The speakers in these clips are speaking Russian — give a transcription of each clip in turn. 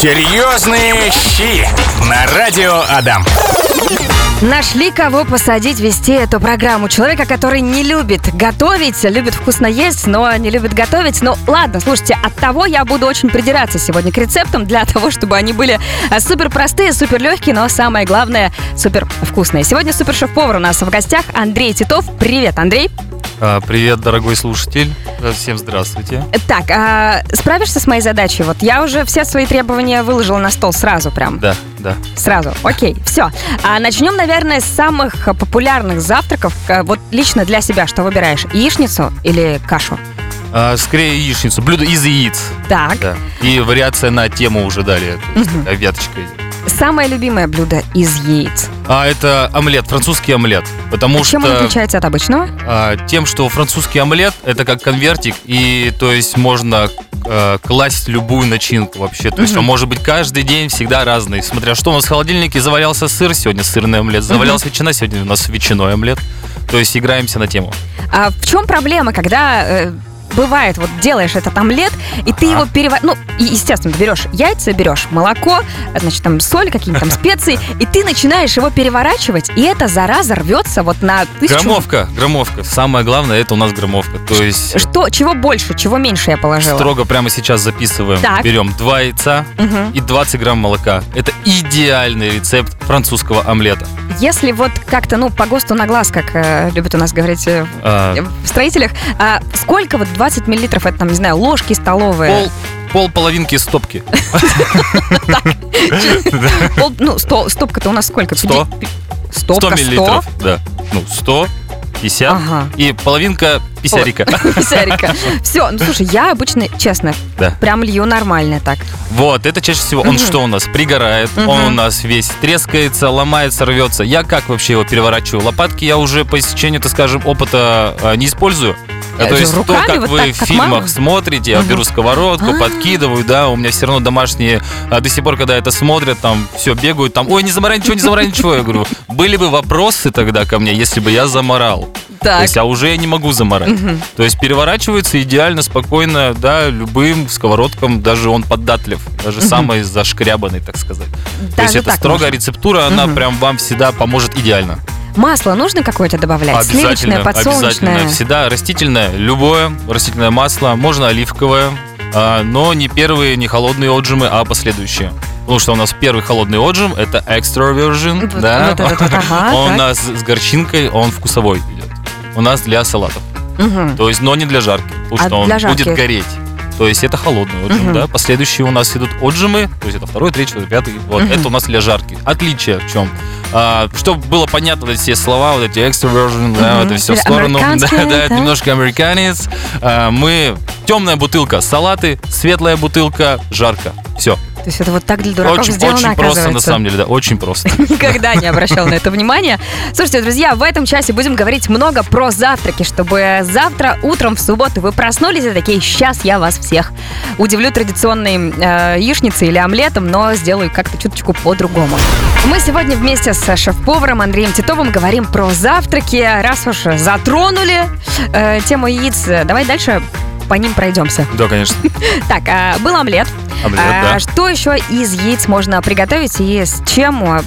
Серьезные щи на радио Адам. Нашли кого посадить вести эту программу. Человека, который не любит готовить, любит вкусно есть, но не любит готовить. Ну, ладно, слушайте, от того я буду очень придираться сегодня к рецептам, для того, чтобы они были супер простые, супер легкие, но самое главное, супер вкусные. Сегодня супер шеф-повар у нас в гостях Андрей Титов. Привет, Андрей. А, Привет, дорогой слушатель. Всем здравствуйте. Так, а справишься с моей задачей? Вот я уже все свои требования выложила на стол сразу прям. Да, да. Сразу. Окей, все. А начнем, наверное, с самых популярных завтраков. А, Вот лично для себя что выбираешь? Яичницу или кашу? А, скорее яичницу. Блюдо из яиц. Так. Да. И вариация на тему уже далее. Такая веточка. Самое любимое блюдо из яиц. А это омлет, французский омлет. Потому А Чем он что отличается от обычного? а, тем, что французский омлет это как конвертик, и то есть можно а, класть любую начинку вообще. То есть он может быть каждый день всегда разный. Смотря что у нас в холодильнике завалялся сыр, сегодня сырный омлет, завалялась ветчина, сегодня у нас ветчиной омлет. То есть играемся на тему. А в чем проблема, когда э, бывает, вот делаешь этот омлет, и ты его перевариваешь, ну, естественно, берешь яйца, берешь молоко, значит, там соль, какие-то там специи, и ты начинаешь его переворачивать, и эта зараза рвется вот на тысячу... Громовка, громовка. Самое главное это у нас громовка. То есть Что, чего больше, чего меньше я положила? Строго прямо сейчас записываем. Так. Берем 2 яйца Мгм. и 20 грамм молока. Это идеальный рецепт французского омлета. Если вот как-то, ну, по ГОСТу на глаз, как э, любят у нас говорить э, А, в строителях, а сколько вот 20 миллилитров, это там, не знаю, ложки столовые? пол, пол половинки стопки. Ну, сто- стопка-то у нас сколько? Сто. Пяти- 100 Стопка, 100? миллилитров. Да. Ну, 100, 50 Ага. и половинка писярика. Писярика. Все, ну слушай, я обычно, честно, Да. прям лью нормально так. Вот, это чаще всего, он что у нас, пригорает, он у нас весь трескается, ломается, рвется. Я как вообще его переворачиваю? Лопатки я уже по истечению, так скажем, опыта а, не использую. А, то есть руками то, как вот вы так, в как фильмах мама? смотрите, я беру сковородку, А. подкидываю, да, у меня все равно домашние а, до сих пор, когда это смотрят, там все бегают, там, ой, не заморай ничего, не заморай ничего. Я говорю, были бы вопросы тогда ко мне, если бы я заморал. То Так. есть, а уже я не могу заморать. Мгм. То есть переворачивается идеально, спокойно, да, любым сковородкам, даже он поддатлив, даже Мгм. самый зашкрябанный, так сказать. То есть Даже это строгая можно. рецептура, она Мгм. прям вам всегда поможет идеально. Масло нужно какое-то добавлять? Сливочное, подсолнечное? обязательно. Всегда растительное, любое растительное масло, можно оливковое, а, но не первые, не холодные отжимы, а последующие. Потому что у нас первый холодный отжим это extra version, Вот- да. вот этот ага, он так. у нас с горчинкой, он вкусовой идет. У нас для салатов. Мгм. То есть, но не для жарки, потому А что он жарки? будет гореть. То есть это холодный отжим, Мгм. да. Последующие у нас идут отжимы, то есть это второй, третий, четвертый, пятый. Вот Мгм. это у нас для жарки. Отличие в чем? А, чтобы было понятно вот эти все слова, вот эти extroversion, да, Мгм. это все в сторону. Да, да, да. немножко американец. А, мы темная бутылка салаты, светлая бутылка жарко. Все. То есть это вот так для дураков Очень, сделано, очень просто на самом деле, да, очень просто. Никогда не обращал на это внимания. Слушайте, друзья, в этом часе будем говорить много про завтраки, чтобы завтра утром в субботу вы проснулись и такие, сейчас я вас всех удивлю традиционной э, яичницей или омлетом, но сделаю как-то чуточку по-другому. Мы сегодня вместе с шеф-поваром Андреем Титовым говорим про завтраки. Раз уж затронули э, тему яиц, давай дальше по ним пройдемся. Да, конечно. Так, а, был омлет. Омлет, А, да. Что еще из яиц можно приготовить и с чем? а,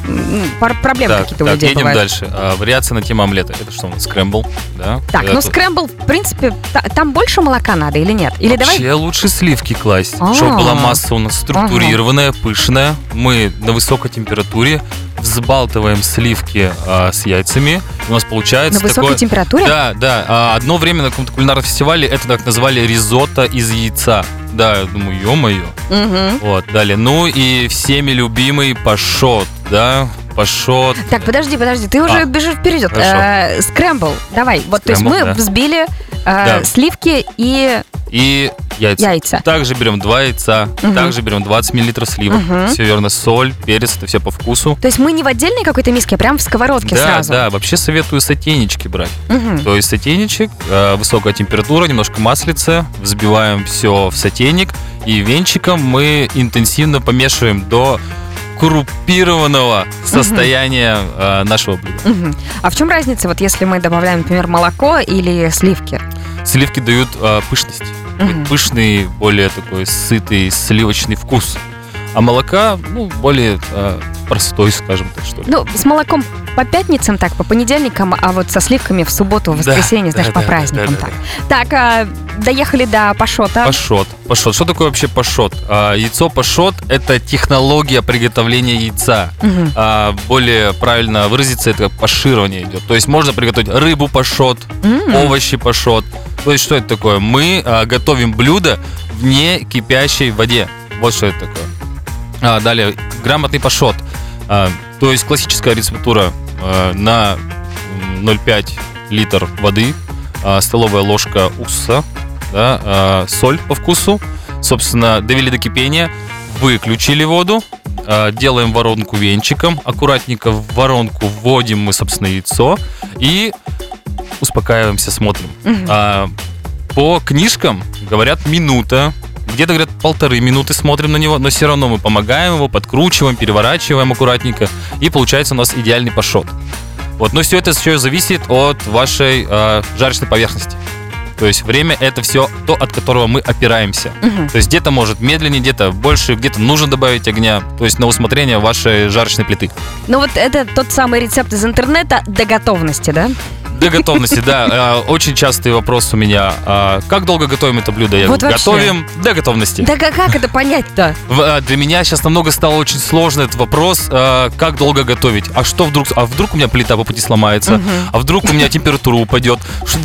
пар- Проблемы Так, какие-то у людей едем бывают. дальше. А, вариация на тему омлета. Это что у нас? Скрэмбл, да? Так, Это ну скрэмбл, в принципе, та- там больше молока надо или нет? Или давай... Вообще лучше сливки класть, А. чтобы была масса у нас структурированная, пышная. Мы на высокой температуре взбалтываем сливки а, с яйцами. У нас На получается высокой такое... температуре? Да, да. А, одно время на каком-то кулинарном фестивале это так назвали ризотто из яйца. Да, я думаю, ё-моё. Мгм. Вот, далее. Ну и всеми любимый пашот, да? Пашот. Так, подожди, подожди, ты уже А, бежишь вперед. Э, Scramble, давай. Вот, то есть scramble, мы да. взбили э, Да. сливки и И яйца. яйца. Также берем два яйца, Мгм. также берем 20 миллилитров сливок. Мгм. Все верно, соль, перец, это все по вкусу. То есть мы не в отдельной какой-то миске, а прям в сковородке да, сразу. да, вообще советую сотейнички брать. Мгм. То есть сотейничек, э, высокая температура, немножко маслица, взбиваем все в сотейник, и венчиком мы интенсивно помешиваем до коррупированного состояния э, нашего блюда. Мгм. А в чем разница, вот если мы добавляем, например, молоко или сливки? Сливки дают э, пышность. Мгм. Пышный, более такой сытый, сливочный вкус. А молока, ну, более э, простой, скажем так, что ли. Ну, с молоком по пятницам так, по понедельникам, а вот со сливками в субботу, в Да, воскресенье, знаешь, да, по да, праздникам да, да, так. Так, а, доехали до Пашота. Пашот. Пашот. Что такое вообще пашот? А, яйцо пашот – это технология приготовления яйца. Мгм. А, более правильно выразиться, это паширование идет. То есть можно приготовить рыбу пашот, М. овощи пашот. То есть что это такое? Мы а, готовим блюдо в не кипящей воде. Вот что это такое. А, далее, грамотный пашот. А, то есть классическая рецептура а, на м, 0,5 литр воды, а, столовая ложка уксуса, да, а, соль по вкусу. Собственно, довели до кипения, выключили воду, а, делаем воронку венчиком, аккуратненько в воронку вводим мы, собственно, яйцо и успокаиваемся, смотрим. Мгм. А, по книжкам говорят минута, где-то говорят полторы минуты смотрим на него, но все равно мы помогаем его, подкручиваем, переворачиваем аккуратненько, и получается у нас идеальный пашот. Вот, но все это еще зависит от вашей э, жарочной поверхности. То есть время это все то, от которого мы опираемся. Мгм. То есть где-то может медленнее, где-то больше, где-то нужно добавить огня. То есть на усмотрение вашей жарочной плиты. Ну вот это тот самый рецепт из интернета до готовности, да? До готовности, да. А, Очень частый вопрос у меня. а, Как долго готовим это блюдо? Я Вот говорю, готовим до готовности. Да как, как это понять-то? А, Для меня сейчас намного стало очень сложный этот вопрос, как долго готовить. А что вдруг? А вдруг у меня плита по пути сломается? А вдруг у меня температура упадет?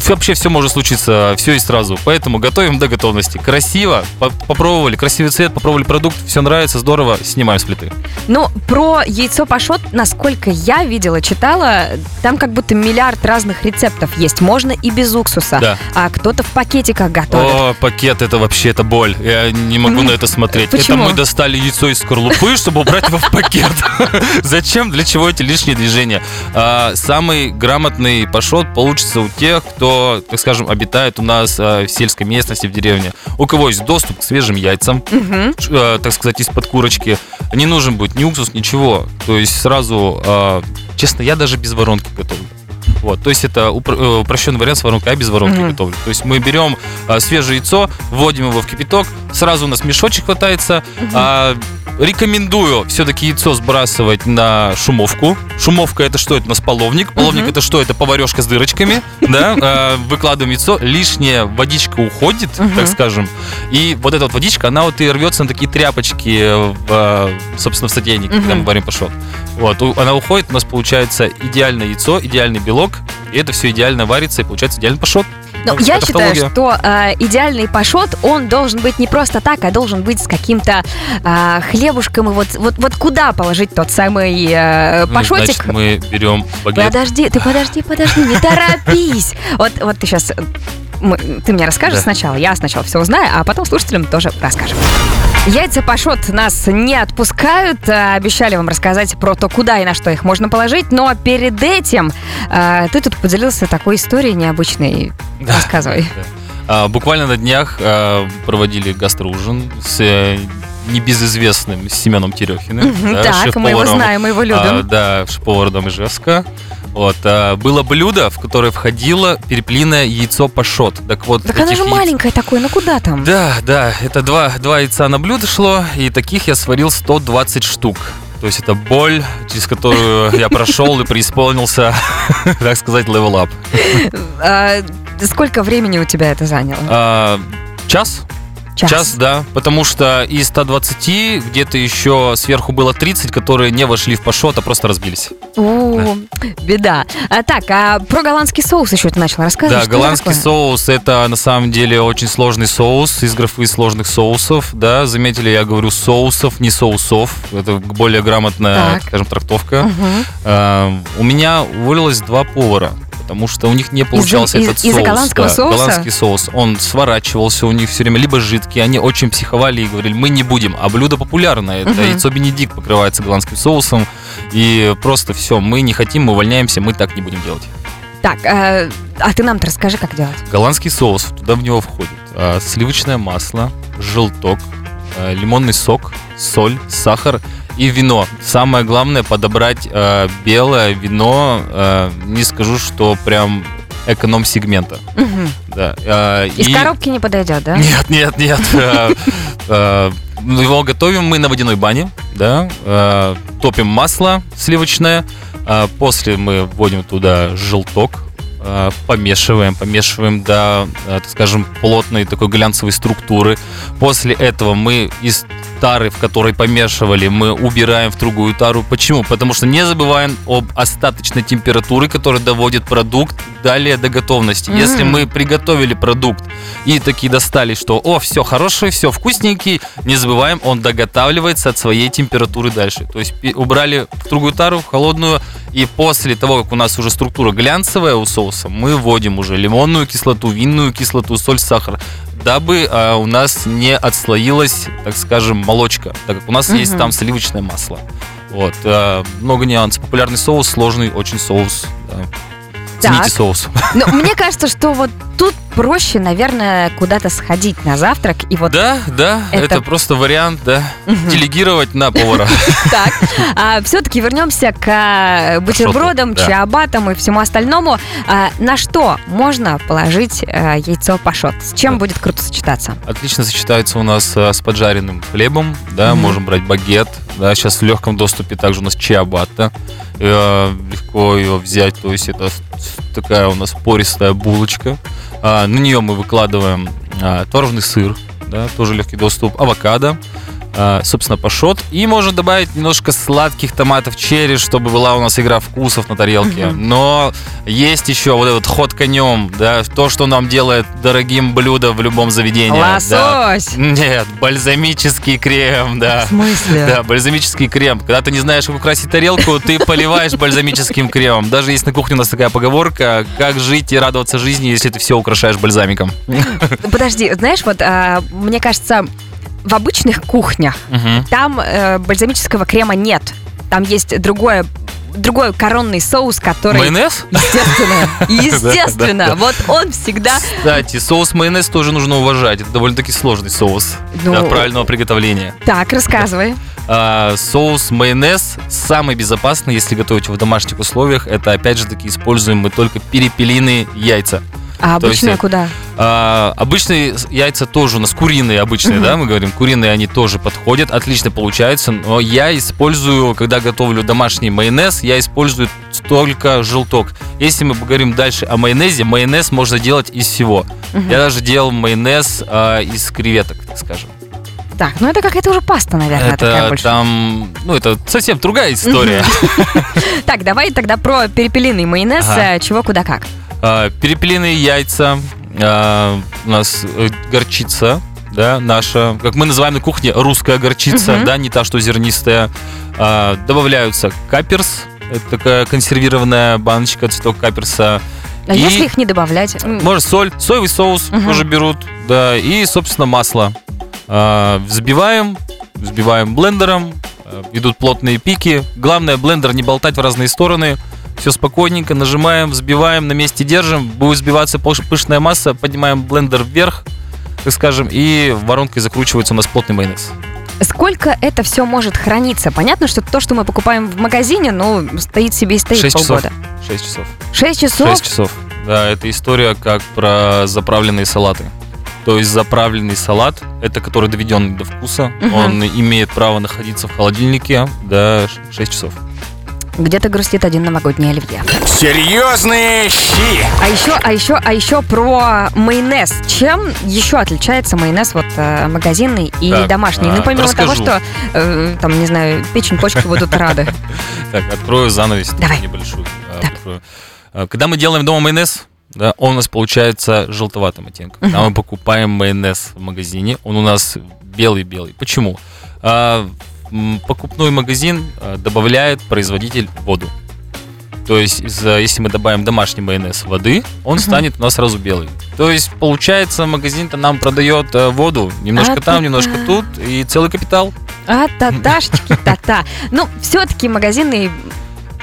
Вообще все может случиться, все и сразу. Поэтому готовим до готовности. Красиво, по- попробовали, красивый цвет, попробовали продукт, все нравится, здорово, снимаем с плиты. Ну, про яйцо пашот, насколько я видела, читала, там как будто миллиард разных рецептов есть. Можно и без уксуса. Да. А кто-то в пакетиках готовит. О, пакет, это вообще это боль. Я не могу на это смотреть. Почему? Это мы достали яйцо из скорлупы, чтобы убрать его в пакет. Зачем? Для чего эти лишние движения? А, Самый грамотный пашот получится у тех, кто, так скажем, обитает у нас а, в сельской местности, в деревне. У кого есть доступ к свежим яйцам, э, так сказать, из-под курочки. Не нужен будет ни уксус, ничего. То есть сразу, э, честно, я даже без воронки готовлю. Вот, то есть это упро- э, упрощенный вариант с воронкой, а без воронки Мгм. готовлю. То есть мы берем э, свежее яйцо, вводим его в кипяток, сразу у нас мешочек хватается. А, рекомендую все-таки яйцо сбрасывать на шумовку. Шумовка это что? Это у нас половник. Половник Мгм. это что? Это поварешка с дырочками. Да, А, выкладываем яйцо, лишняя водичка уходит, так скажем. И вот эта вот водичка, она вот и рвется на такие тряпочки, в, э, собственно, в сотейнике, когда мы варим пашот. Вот, она уходит, у нас получается идеальное яйцо, идеальный белок, и это все идеально варится, и получается идеальный пашот. Ну, Это я считаю, что э, идеальный пашот, он должен быть не просто так, а должен быть с каким-то э, хлебушком. И вот, вот, вот куда положить тот самый э, Ну, пашотик? Значит, мы берем багет. Подожди, ты подожди, подожди, не торопись. Вот, вот ты сейчас, ты мне расскажешь Да. сначала, я сначала все узнаю, а потом слушателям тоже расскажем. Яйца пашот нас не отпускают. а, Обещали вам рассказать про то, куда и на что их можно положить. Но перед этим а, ты тут поделился такой историей необычной. Да. Рассказывай. Да. А, буквально на днях а, проводили гастроужин с э, небезызвестным Семеном Терехиным. Мгм, да, Так, мы его шеф-поваром. знаем, мы его А, любим. да, шеф-повар Дом Ижевска. Вот, а, было блюдо, в которое входило перепелиное яйцо пашот. Так вот, Так оно же яиц- маленькое такое, ну куда там? Да, да, это два, два яйца на блюдо шло, и таких я сварил 120 штук. То есть это боль, через которую я прошел и преисполнился, так сказать. А, сколько времени у тебя это заняло? А, Час? Час. Час, да. Потому что из 120 где-то еще сверху было 30, которые не вошли в пашот, а просто разбились. У, беда. А, так, а про голландский соус еще ты начал рассказывать. Да, это голландский такое? соус это на самом деле очень сложный соус из графы сложных соусов. Да, заметили, я говорю соусов, не соусов. Это более грамотная, Так. скажем, трактовка. Мгм. А, у меня уволилось два повара. Потому что у них не получался из- этот из-за соус. голландского да, соуса? Голландский соус. Он сворачивался у них все время, либо жидкий. Они очень психовали и говорили, мы не будем. А блюдо популярное. Это Мгм. яйцо Бенедикт покрывается голландским соусом. И просто все, мы не хотим, мы увольняемся, мы так не будем делать. Так, а, а ты нам-то расскажи, как делать. Голландский соус, туда в него входит а, сливочное масло, желток, лимонный сок, соль, сахар и вино. Самое главное подобрать а, белое вино. а, не скажу, что прям эконом-сегмента. Мгм. Да. а, Из и- коробки не подойдет, да? Нет, нет, нет. а, а, Его готовим мы на водяной бане, да, э, топим масло сливочное, э, после мы вводим туда желток, э, помешиваем, помешиваем до, э, так скажем, плотной такой глянцевой структуры. После этого мы из тары, в которой помешивали, мы убираем в другую тару. Почему? Потому что не забываем об остаточной температуре, которая доводит продукт далее до готовности. Мгм. Если мы приготовили продукт и такие достали, что о, все хороший, все вкусненький, не забываем, он доготавливается от своей температуры дальше. То есть убрали в другую тару, в холодную, и после того, как у нас уже структура глянцевая у соуса, мы вводим уже лимонную кислоту, винную кислоту, соль, сахар, дабы а, у нас не отслоилась, так скажем, молочка, так как у нас есть Мгм. там сливочное масло. Вот, а, много нюансов. Популярный соус, сложный очень соус. да. Так. соус. Ну, мне кажется, что вот тут проще, наверное, куда-то сходить на завтрак и вот Да, да, Это- это, просто вариант, да, Мгм. делегировать на повара. так. А, все-таки вернемся к э, бутербродам, да. чиабатам и всему остальному. А, на что можно положить э, яйцо пашот? С чем Да. будет круто сочетаться? Отлично сочетается у нас с поджаренным хлебом, да, можем брать багет, да, сейчас в легком доступе также у нас чиабатта, Э, легко ее взять, то есть это такая у нас пористая булочка, А, на нее мы выкладываем а, творожный сыр, да, тоже легкий доступ, авокадо, а, собственно, пашот. И можно добавить немножко сладких томатов черри, чтобы была у нас игра вкусов на тарелке. Мгм. Но есть еще вот этот ход конем, да, то, что нам делает дорогим блюдо в любом заведении. да. Лосось! Нет, бальзамический крем, да. В смысле? Да, бальзамический крем. Когда ты не знаешь, как украсить тарелку, ты поливаешь бальзамическим кремом. Даже есть на кухне у нас такая поговорка, как жить и радоваться жизни, если ты все украшаешь бальзамиком. Подожди, знаешь, вот а, мне кажется, в обычных кухнях Мгм. там э, бальзамического крема нет. Там есть другое другой коронный соус, который... Майонез? Естественно, естественно. Вот он всегда... Кстати, соус майонез тоже нужно уважать. Это довольно-таки сложный соус Ну, для правильного приготовления. Так, рассказывай. А, соус майонез самый безопасный, если готовить его в домашних условиях. Это опять же таки используем мы только перепелиные яйца. А То есть, э, куда? А, обычные яйца тоже у нас куриные обычные, да, мы говорим, куриные они тоже подходят, отлично получаются, но я использую, когда готовлю домашний майонез, я использую только желток. Если мы говорим дальше о майонезе, майонез можно делать из всего. Я даже делал майонез а, из креветок, так скажем. Так, ну это какая-то уже паста, наверное, такая это больше. там, ну это совсем другая история. Так, давай тогда про перепелиный майонез, э, чего, куда, как. А, перепелиные яйца, а, у нас э, горчица, да, наша, как мы называем на кухне, русская горчица, да, не та, что зернистая. А, добавляются каперс, это такая консервированная баночка, цветок каперса. А И- если их не добавлять? Может, соль, соевый соус Мгм. тоже берут, да, и, собственно, масло. А, взбиваем, взбиваем блендером, а, идут плотные пики. Главное, блендер не болтать в разные стороны. Все спокойненько, нажимаем, взбиваем, на месте держим. Будет взбиваться пышная масса, поднимаем блендер вверх, так скажем, и воронкой закручивается у нас плотный майонез. Сколько это все может храниться? Понятно, что то, что мы покупаем в магазине, ну, стоит себе и стоит Шесть часов. полгода. 6 часов. Шесть часов? 6 часов. Да, это история как про заправленные салаты. То есть заправленный салат, это который доведен до вкуса, Мгм. он имеет право находиться в холодильнике до 6 часов. Где-то грустит один новогодний оливье. Серьезные щи. А еще, а еще, а еще про майонез. Чем еще отличается майонез вот э, магазинный и Так, домашний? а, ну, помимо того, расскажу. что э, там, не знаю, печень, почки будут рады. Так, открою занавес Давай. небольшую. А, Когда мы делаем дома майонез, да, он у нас получается желтоватым оттенком. Когда мы покупаем майонез в магазине, он у нас белый-белый. Почему? А, покупной магазин а, добавляет производитель воду. То есть, из-за- если мы добавим домашний майонез воды, он станет у нас сразу белый. То есть, получается, магазин-то нам продает э, воду немножко А-та-та. там, немножко тут, и целый капитал. А таташечки, та-та. Ну, все-таки магазинный,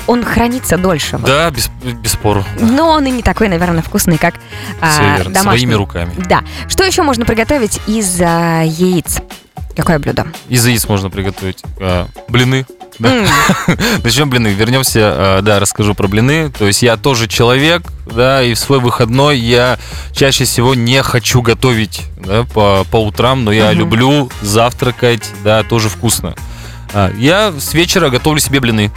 он хранится дольше. вот. Да, без, спору. Но он и не такой, наверное, вкусный, как а, верно, домашний. своими руками. Да. Что еще можно приготовить из а, яиц? Какое блюдо? Из яиц можно приготовить э, блины. Да. М, Начнем блины. Вернемся, э, да, расскажу про блины. То есть я тоже человек, да, и в свой выходной я чаще всего не хочу готовить да, по, по утрам, но я Мгм. люблю завтракать, да, тоже вкусно. А, Я с вечера готовлю себе блины.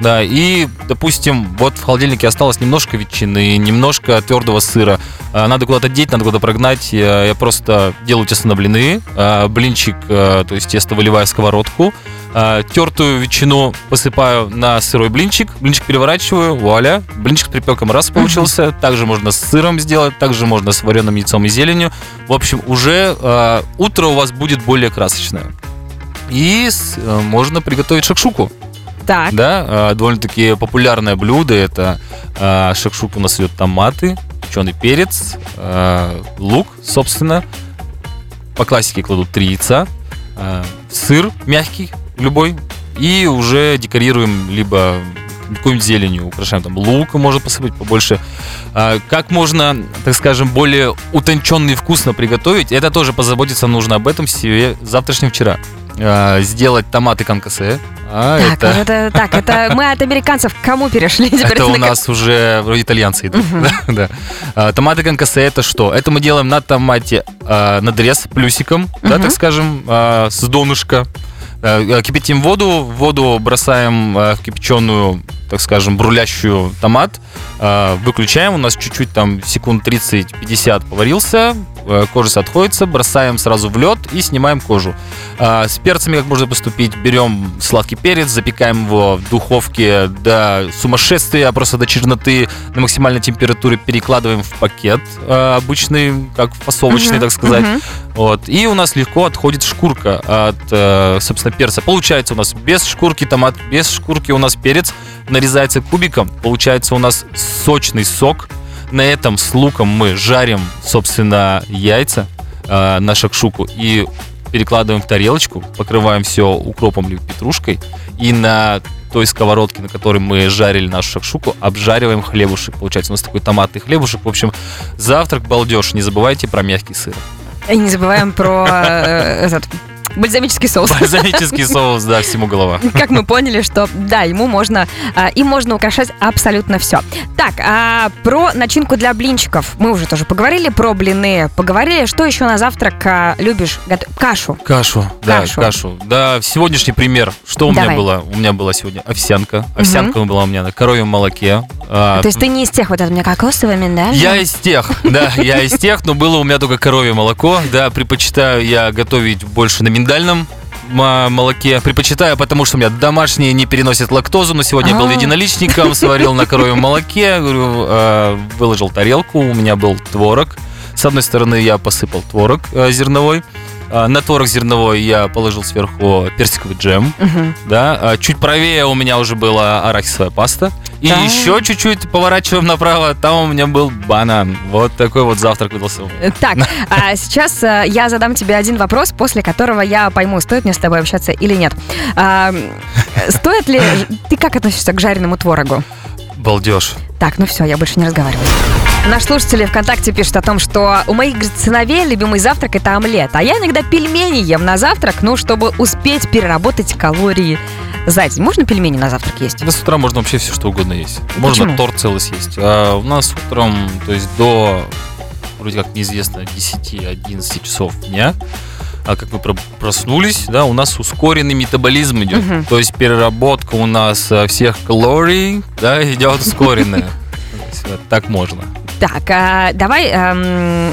Да, и, допустим, вот в холодильнике осталось немножко ветчины, немножко твердого сыра. А, Надо куда-то деть, надо куда-то прогнать. Я просто делаю тесто на блины, а, блинчик, а, то есть тесто выливаю в сковородку, тертую ветчину посыпаю на сырой блинчик, блинчик переворачиваю, вуаля, блинчик с припеком раз получился. Также можно с сыром сделать, также можно с вареным яйцом и зеленью. В общем, уже утро у вас будет более красочное. И э, можно приготовить шакшуку. Так. Да, а, довольно-таки популярное блюдо. Это а, шакшука у нас идет томаты, печеный перец, а, лук, собственно. По классике кладут три яйца, сыр мягкий, любой, и уже декорируем либо какой-нибудь зеленью, украшаем там лук, можно посыпать побольше. Как можно, так скажем, более утонченный и вкусно приготовить, это тоже позаботиться нужно об этом себе завтрашнем вчера. Сделать томаты конкасе. А, Так, это... это, так, это мы от американцев к кому перешли? Теперь Это у на- нас уже вроде итальянцы идут. Да, да. А, Томаты конкасе это что? Это мы делаем на томате а, надрез плюсиком, да, так скажем, а, с донышка. А, Кипятим воду, воду бросаем а, в кипяченую, так скажем, брулящую томат, а, выключаем, у нас чуть-чуть там секунд 30-50 поварился, а, кожа отходится, бросаем сразу в лед и снимаем кожу. А, С перцами как можно поступить? Берем сладкий перец, запекаем его в духовке до сумасшествия, просто до черноты на максимальной температуре, перекладываем в пакет а, обычный, как фасовочный, Мгм, так сказать. мгм. Вот. И у нас легко отходит шкурка от, э, собственно, перца. Получается у нас без шкурки томат, без шкурки у нас перец нарезается кубиком. Получается у нас сочный сок. На этом с луком мы жарим, собственно, яйца э, на шакшуку и перекладываем в тарелочку, покрываем все укропом или петрушкой и на той сковородке, на которой мы жарили нашу шакшуку, обжариваем хлебушек. Получается у нас такой томатный хлебушек. В общем, завтрак балдеж. Не забывайте про мягкий сыр. И не забываем про э, этот бальзамический соус. Бальзамический соус, да, всему голова. Как мы поняли, что да, ему можно, а, им можно украшать абсолютно все. Так, а про начинку для блинчиков мы уже тоже поговорили, про блины поговорили. Что еще на завтрак а, любишь? Гот- Кашу. Кашу, да, Кашу. кашу. Да, сегодняшний пример. Что у Давай. меня было? У меня была сегодня овсянка. Овсянка была у меня на коровьем молоке. А, То есть ты не из тех вот это у меня кокосовый миндаль? Я из тех, да, я из тех, но было у меня только коровье молоко. Да, предпочитаю я готовить больше на миндальном молоке. Предпочитаю, потому что у меня домашние не переносят лактозу, но сегодня я был А. единоличником, сварил на коровьем молоке, э, выложил тарелку, у меня был творог. С одной стороны я посыпал творог э, зерновой, а на творог зерновой я положил сверху персиковый джем, Мгм. да, а чуть правее у меня уже была арахисовая паста. И Да. еще чуть-чуть поворачиваем направо, там у меня был банан. Вот такой вот завтрак выдался. Э, Так, а сейчас э, я задам тебе один вопрос, после которого я пойму, стоит мне с тобой общаться или нет. А, э, стоит ли... Ты как относишься к жареному творогу? Балдеж. Так, ну все, я больше не разговариваю. Наш слушатель ВКонтакте пишет о том, что у моих сыновей любимый завтрак это омлет, а я иногда пельмени ем на завтрак, ну, чтобы успеть переработать калории за день. Можно пельмени на завтрак есть? Да с утра можно вообще все что угодно есть. Можно Почему? торт целый съесть. А у нас утром, то есть до, вроде как неизвестно, 10-11 часов дня, а как мы про- проснулись, да, у нас ускоренный метаболизм идет. Мгм. То есть переработка у нас э, всех калорий, да, идет ускоренная. Есть, вот Так можно. Так, а, давай эм,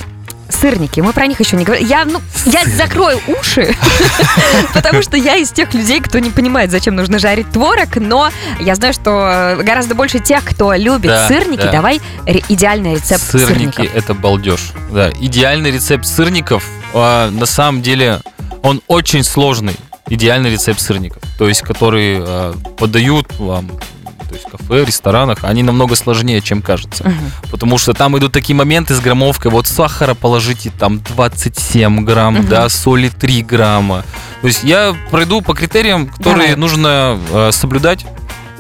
сырники. Мы про них еще не говорили. Я, ну, я закрою уши, потому что я из тех людей, кто не понимает, зачем нужно жарить творог, но я знаю, что гораздо больше тех, кто любит Да, сырники. да. Давай идеальный рецепт Сырники сырников. это балдеж. Да, идеальный рецепт сырников, а, на самом деле, он очень сложный. Идеальный рецепт сырников, то есть который а, подают вам, кафе, ресторанах, они намного сложнее, чем кажется. Мгм. Потому что там идут такие моменты с граммовкой. Вот сахара положите там 27 грамм, Мгм. да, соли 3 грамма. То есть я пройду по критериям, которые Давай. нужно э, соблюдать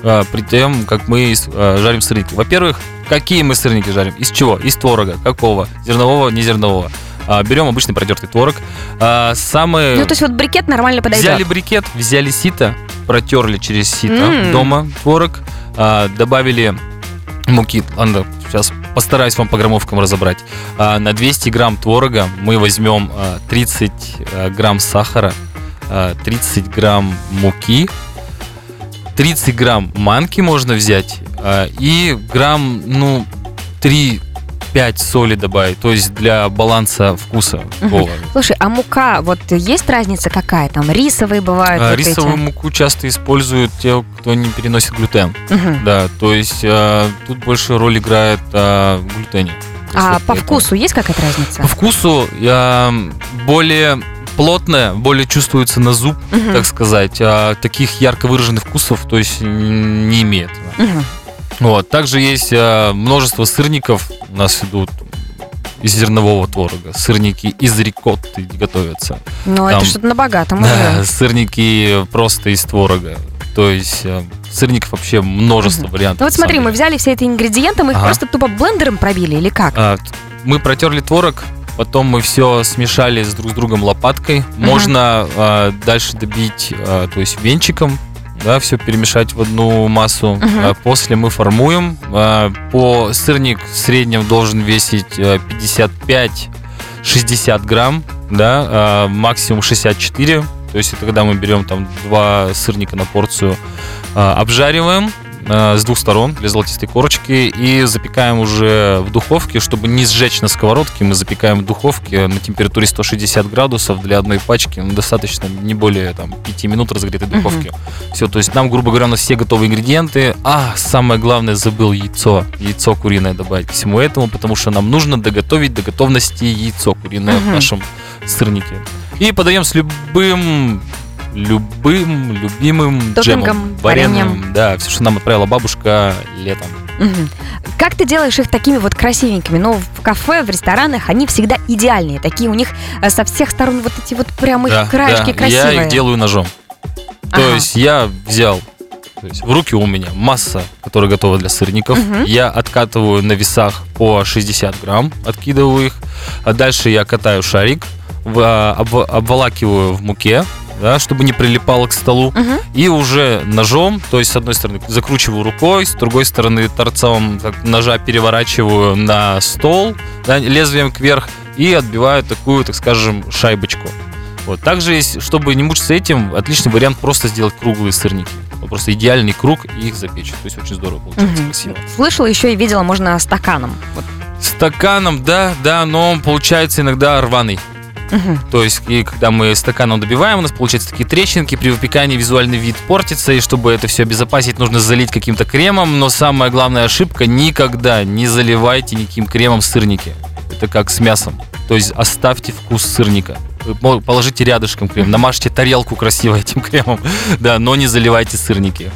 э, при тем, как мы э, жарим сырники. Во-первых, какие мы сырники жарим? Из чего? Из творога. Какого? Зернового, не зернового. А, берем обычный протертый творог. А, самые... Ну, то есть вот брикет нормально подойдет. Взяли брикет, взяли сито, протерли через сито М. дома творог, добавили муки. Ладно, сейчас постараюсь вам по граммовкам разобрать. А, на 200 грамм творога мы возьмем а, 30 а, грамм сахара, а, 30 грамм муки, 30 грамм манки можно взять а, и грамм, ну, 3 5 соли добавить, то есть для баланса вкуса. Слушай, а мука, вот есть разница какая? Там рисовые бывают А, вот Рисовую эти? муку часто используют те, кто не переносит глютен. Да, то есть а, тут больше роль играет а, глютене. А по вкусу есть какая-то разница? По вкусу а, более плотная, более чувствуется на зуб, так сказать. А таких ярко выраженных вкусов, то есть не имеет. Вот. Также есть а, множество сырников. У нас идут из зернового творога. Сырники из рикотты готовятся. Ну, это что-то на богатом Да, уже. сырники просто из творога. То есть э, сырников вообще множество вариантов. Ну вот смотри, мы взяли все эти ингредиенты, мы их Ага. просто тупо блендером пробили или как? А, мы протерли творог, потом мы все смешали с друг с другом лопаткой. Можно а, дальше добить, а, то есть венчиком, да, все перемешать в одну массу. Мгм. А после мы формуем. А, по сырник в среднем должен весить а, 55-60 грамм, да, а, максимум 64. То есть это когда мы берем там два сырника на порцию, а, обжариваем а, с двух сторон для золотистой корочки и запекаем уже в духовке, чтобы не сжечь на сковородке, мы запекаем в духовке на температуре 160 градусов для одной пачки, ну, достаточно не более там 5 минут разогретой духовки. Все, то есть нам, грубо говоря, у нас все готовые ингредиенты. А, самое главное, забыл яйцо. Яйцо куриное добавить к всему этому, потому что нам нужно доготовить до готовности яйцо куриное в Мгм. нашем сырнике. И подаем с любым любым любимым Топпингом, джемом, вареньем. да, все, что нам отправила бабушка летом. Как ты делаешь их такими вот красивенькими? Ну, в кафе, в ресторанах они всегда идеальные. Такие у них э, со всех сторон вот эти вот прям их Да, краешки да, красивые. Я их делаю ножом. То Ага. есть я взял, то есть в руки у меня масса, которая готова для сырников. Мгм. Я откатываю на весах по 60 грамм, откидываю их. А дальше я катаю шарик, в- а, об- обволакиваю в муке, да, чтобы не прилипало к столу. Мгм. И уже ножом, то есть с одной стороны закручиваю рукой, с другой стороны торцом как ножа переворачиваю на стол, да, лезвием кверх и отбиваю такую, так скажем, шайбочку. Вот. Также, есть, чтобы не мучиться этим, отличный вариант просто сделать круглые сырники. Вот просто идеальный круг и их запечь. То есть очень здорово получается, Мгм. красиво. Слышала еще и видела, можно стаканом. Вот. Стаканом, да, да, но он получается иногда рваный. Мгм. То есть, и когда мы стаканом добиваем, у нас получаются такие трещинки, при выпекании визуальный вид портится, и чтобы это все обезопасить, нужно залить каким-то кремом, но самая главная ошибка, никогда не заливайте никаким кремом сырники. Это как с мясом. То есть оставьте вкус сырника. Положите рядышком крем, намажьте тарелку красиво этим кремом, да, но не заливайте сырники.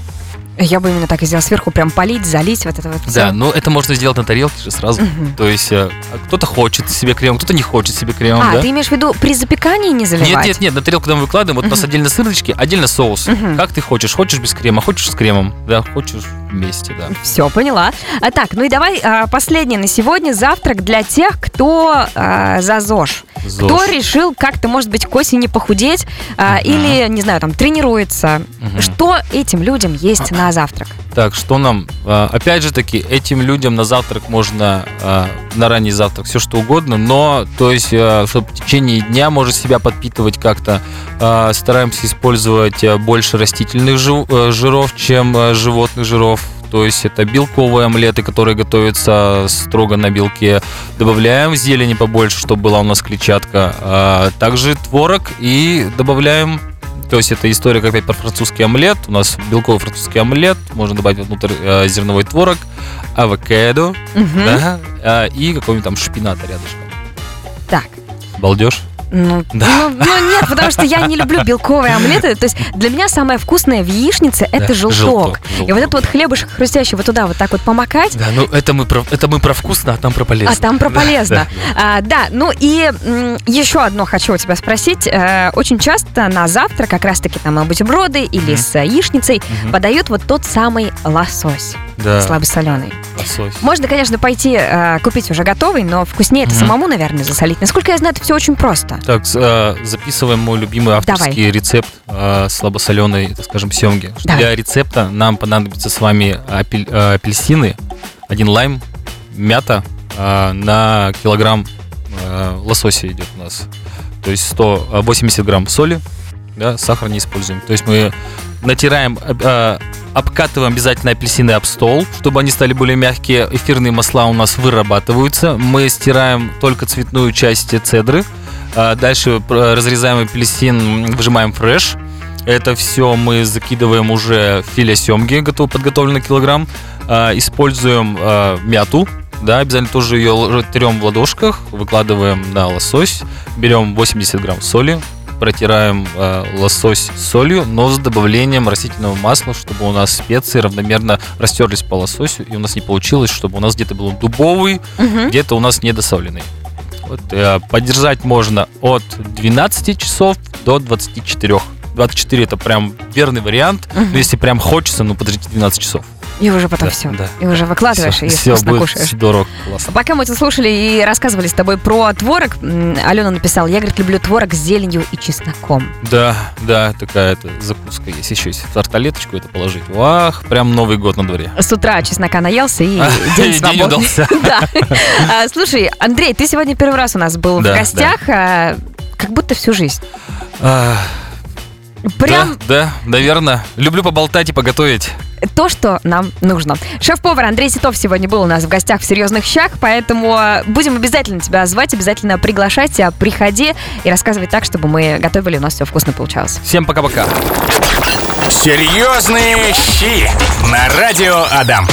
Я бы именно так и сделала. Сверху прям полить, залить вот это вот. Да, но это можно сделать на тарелке же сразу. Мгм. То есть э, кто-то хочет себе крем, кто-то не хочет себе кремом, А, да? ты имеешь в виду при запекании не заливать? Нет, нет, нет, на тарелку, когда мы выкладываем, вот у нас отдельно сырнички, отдельно соус. Мгм. Как ты хочешь? Хочешь без крема, хочешь с кремом, да, хочешь вместе, да. Все, поняла. А, так, ну и давай а, последний на сегодня завтрак для тех, кто а, за ЗОЖ. Кто ЗОЖ. решил как-то, может быть, к осени похудеть а, Мгм. или, не знаю, там, тренируется. Мгм. Что этим людям есть на завтрак? Так, что нам? а, Опять же таки, этим людям на завтрак можно, а, на ранний завтрак, все что угодно, но, то есть, а, чтобы в течение дня может себя подпитывать как-то, стараемся использовать больше растительных э, жиров, чем животных жиров. То есть это белковые омлеты, которые готовятся строго на белке. Добавляем зелени побольше, чтобы была у нас клетчатка. А также творог и добавляем то есть это история опять про французский омлет. У нас белковый французский омлет. Можно добавить внутрь э, зерновой творог, авокадо Мгм. да, э, и какой-нибудь там шпината рядышком. Так. Балдеж? Ну, Да. ну, ну нет, потому что я не люблю белковые омлеты. То есть для меня самое вкусное в яичнице это Да, желток. желток, И вот этот вот хлебушек хрустящий вот туда вот так вот помакать, Да, ну это мы про, это мы про вкусно, а там про полезно. а там про полезно. да. А, да, ну и м, еще одно хочу у тебя спросить. Э, очень часто на завтрак, как раз-таки там бутерброды или Мгм. с яичницей, Мгм. подают вот тот самый лосось. Да. слабосоленый. Лосось. Можно, конечно, пойти э, купить уже готовый, но вкуснее это Мгм. самому, наверное, засолить. Насколько я знаю, это все очень просто. Так, э, записываем мой любимый авторский рецепт э, слабосоленой, так скажем, семги. Давай. Для рецепта нам понадобится с вами апель- э, апельсины, один лайм, мята на килограмм лосося идет у нас. То есть 180 грамм соли, да, сахар не используем. То есть мы натираем, э, обкатываем обязательно апельсины об стол, чтобы они стали более мягкие. Эфирные масла у нас вырабатываются. Мы стираем только цветную часть цедры. А Дальше э, разрезаем апельсин, выжимаем фреш. Это все мы закидываем уже в филе семги, готов, подготовленный килограмм. А, Используем а, мяту, да, обязательно тоже ее трем в ладошках, выкладываем на лосось, берем 80 грамм соли, протираем э, лосось солью, но с добавлением растительного масла, чтобы у нас специи равномерно растерлись по лососю, и у нас не получилось, чтобы у нас где-то был дубовый, Мгм. где-то у нас недосоленный. Э, поддержать можно от 12 часов до 24. 24 это прям верный вариант. Но если прям хочется, ну подождите 12 часов. И уже потом Да, все. да. И уже выкладываешь Всё, и всё вкусно будет кушаешь. здорово, классно. Пока мы это слушали и рассказывали с тобой про творог, Алена написала, я, говорит, люблю творог с зеленью и чесноком. Да, да, такая это закуска есть. Еще в тарталеточку это положить. Вах, прям Новый год на дворе. С утра чеснока наелся и день свободный. Да. А, Слушай, Андрей, ты сегодня первый раз у нас был в гостях, а, как будто всю жизнь. А, Прям Да, да, наверное. Люблю поболтать и поготовить. то, что нам нужно. Шеф-повар Андрей Ситов сегодня был у нас в гостях в «Серьезных щах», поэтому э, будем обязательно тебя звать, обязательно приглашать тебя, приходи и рассказывай так, чтобы мы готовили, у нас все вкусно получалось. Всем пока-пока. Серьезные щи на радио Адам.